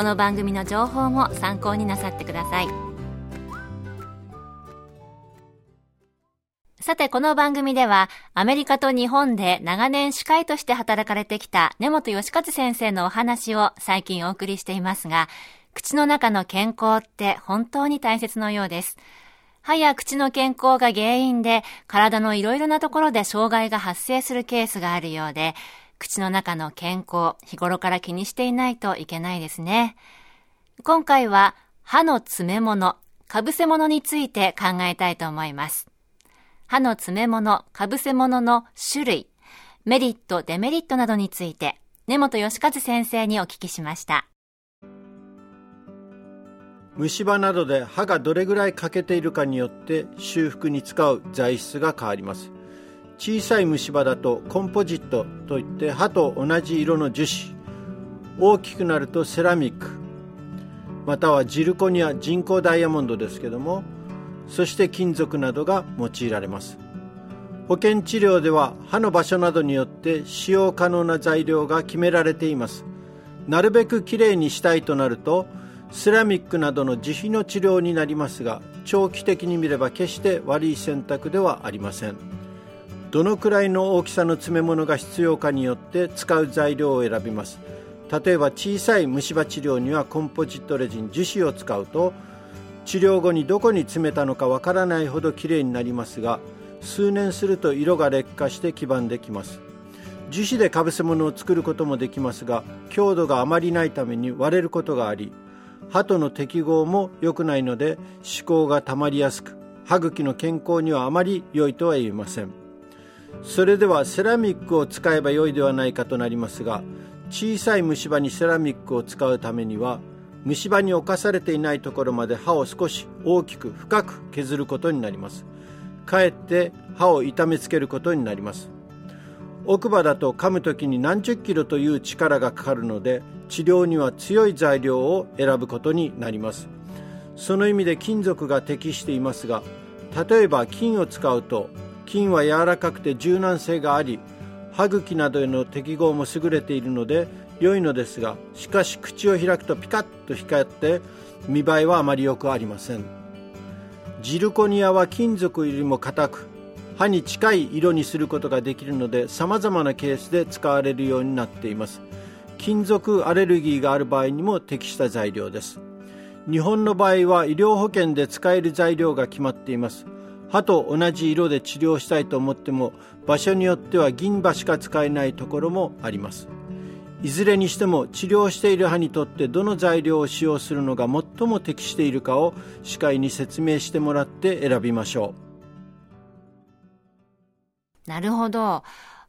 この番組の情報も参考になさってくださいさて、この番組では、アメリカと日本で長年司会として働かれてきた根本義和先生のお話を最近お送りしていますが、口の中の健康って本当に大切のようです。歯や口の健康が原因で、体のいろいろなところで障害が発生するケースがあるようで、口の中の健康、日頃から気にしていないといけないですね。今回は、歯の詰め物、かぶせ物について考えたいと思います。歯の詰め物、かぶせ物の種類、メリット、デメリットなどについて、根本義和先生にお聞きしました。虫歯などで歯がどれぐらい欠けているかによって修復に使う材質が変わります小さい虫歯だとコンポジットといって歯と同じ色の樹脂。大きくなるとセラミック。またはジルコニア人工ダイヤモンドですけども。そして金属などが用いられます。保険治療では歯の場所などによって使用可能な材料が決められています。なるべくきれいにしたいとなるとセラミックなどの自費の治療になりますが長期的に見れば決して悪い選択ではありません。どのくらいの大きさの詰め物が必要かによって使う材料を選びます。例えば小さい虫歯治療にはコンポジットレジン樹脂を使うと治療後にどこに詰めたのかわからないほどきれいになりますが数年すると色が劣化して黄ばんできます。樹脂でかぶせ物を作ることもできますが強度があまりないために割れることがあり歯との適合も良くないので歯垢がたまりやすく歯茎の健康にはあまり良いとは言えません。それではセラミックを使えばよいではないかとなりますが小さい虫歯にセラミックを使うためには虫歯に侵されていないところまで歯を少し大きく深く削ることになります。かえって歯を痛めつけることになります。奥歯だと噛む時に何十キロという力がかかるので治療には強い材料を選ぶことになります。その意味で金属が適していますが例えば金を使うと金は柔らかくて柔軟性があり歯茎などへの適合も優れているので良いのですがしかし口を開くとピカッと光って見栄えはあまり良くありません。ジルコニアは金属よりも硬く歯に近い色にすることができるのでさまざまなケースで使われるようになっています。金属アレルギーがある場合にも適した材料です。日本の場合は医療保険で使える材料が決まっています。歯と同じ色で治療したいと思っても場所によっては銀歯しか使えないところもあります。いずれにしても治療している歯にとってどの材料を使用するのが最も適しているかを歯科医に説明してもらって選びましょう。なるほど。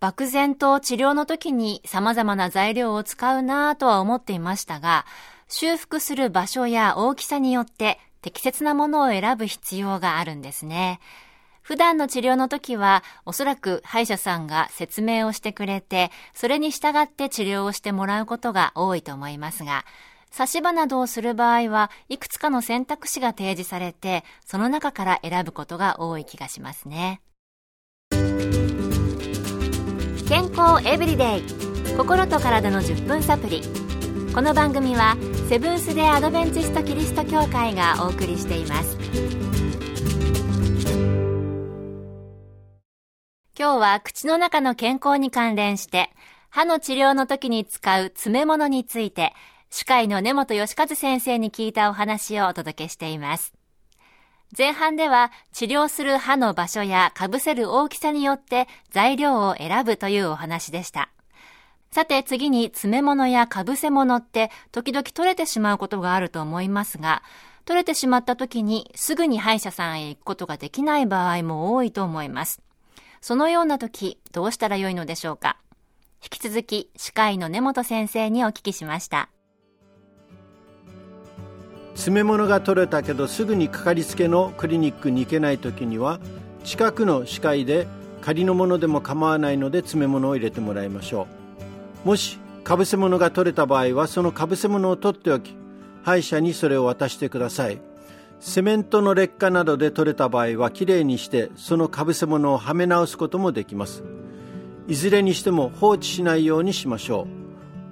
漠然と治療の時に様々な材料を使うなぁとは思っていましたが修復する場所や大きさによって適切なものを選ぶ必要があるんですね。普段の治療の時は、おそらく歯医者さんが説明をしてくれて、それに従って治療をしてもらうことが多いと思いますが、差し歯などをする場合は、いくつかの選択肢が提示されて、その中から選ぶことが多い気がしますね。健康エブリデイ心と体の10分サプリこの番組はセブンス・デ・アドベンチスト・キリスト教会がお送りしています今日は口の中の健康に関連して歯の治療の時に使う詰め物について歯科医の根本義和先生に聞いたお話をお届けしています。前半では治療する歯の場所や被せる大きさによって材料を選ぶというお話でした。さて次に詰め物や被せ物って時々取れてしまうことがあると思いますが、取れてしまった時にすぐに歯医者さんへ行くことができない場合も多いと思います。そのような時、どうしたらよいのでしょうか？引き続き歯科医の根本先生にお聞きしました。詰め物が取れたけどすぐにかかりつけのクリニックに行けない時には近くの歯科医で仮のものでも構わないので詰め物を入れてもらいましょうもしかぶせ物が取れた場合はそのかぶせ物を取っておき歯医者にそれを渡してください。セメントの劣化などで取れた場合はきれいにしてそのかぶせ物をはめ直すこともできます。いずれにしても放置しないようにしましょ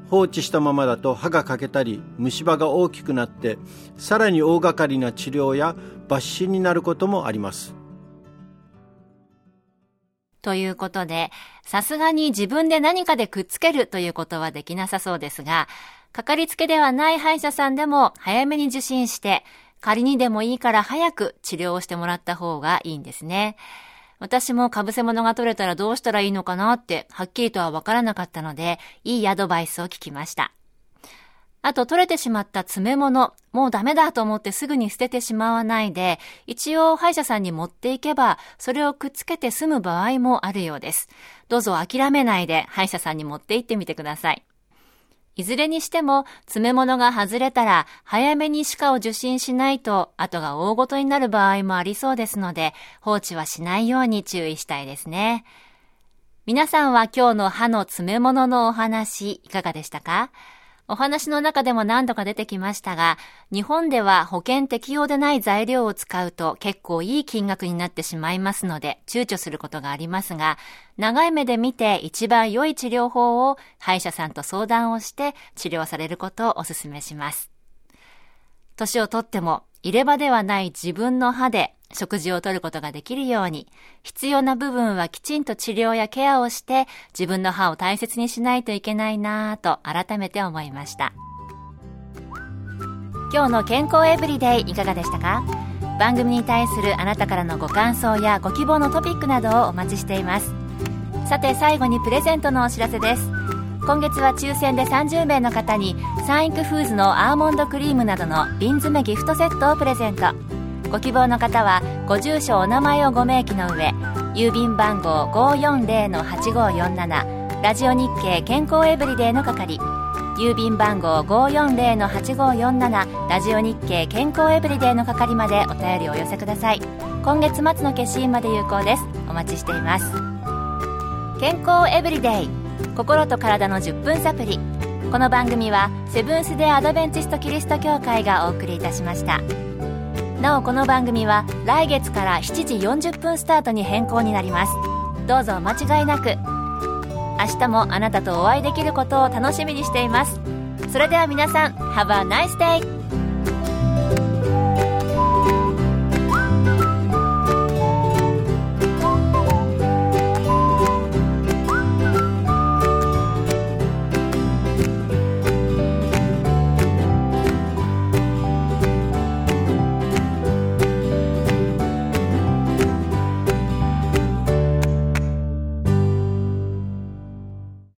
う。放置したままだと歯が欠けたり虫歯が大きくなってさらに大掛かりな治療や抜歯になることもあります。ということで、さすがに自分で何かでくっつけるということはできなさそうですが、かかりつけではない歯医者さんでも早めに受診して、仮にでもいいから早く治療をしてもらった方がいいんですね。私も被せ物が取れたらどうしたらいいのかなって、はっきりとはわからなかったので、いいアドバイスを聞きました。あと、取れてしまった詰め物、もうダメだと思ってすぐに捨ててしまわないで、一応歯医者さんに持っていけば、それをくっつけて済む場合もあるようです。どうぞ諦めないで歯医者さんに持って行ってみてください。いずれにしても、詰め物が外れたら、早めに歯科を受診しないと、後が大ごとになる場合もありそうですので、放置はしないように注意したいですね。皆さんは今日の歯の詰め物のお話、いかがでしたか？お話の中でも何度か出てきましたが、日本では保険適用でない材料を使うと結構いい金額になってしまいますので躊躇することがありますが、長い目で見て一番良い治療法を歯医者さんと相談をして治療されることをお勧めします。年をとっても入れ歯ではない自分の歯で食事をとることができるように、必要な部分はきちんと治療やケアをして、自分の歯を大切にしないといけないなぁと改めて思いました。今日の健康エブリデイいかがでしたか？番組に対するあなたからのご感想やご希望のトピックなどをお待ちしています。さて最後にプレゼントのお知らせです。今月は抽選で30名の方にサンイクフーズのアーモンドクリームなどの瓶詰めギフトセットをプレゼント。ご希望の方はご住所お名前をご明記の上郵便番号540-8547ラジオ日経健康エブリデイの係郵便番号540-8547ラジオ日経健康エブリデイの係までお便りをお寄せください。今月末の消印まで有効です。お待ちしています。健康エブリデイ心と体の10分サプリこの番組はセブンス・デ・アドベンチスト・キリスト教会がお送りいたしました。なおこの番組は来月から7時40分スタートに変更になります。どうぞお間違いなく。明日もあなたとお会いできることを楽しみにしています。それでは皆さん Have a nice day!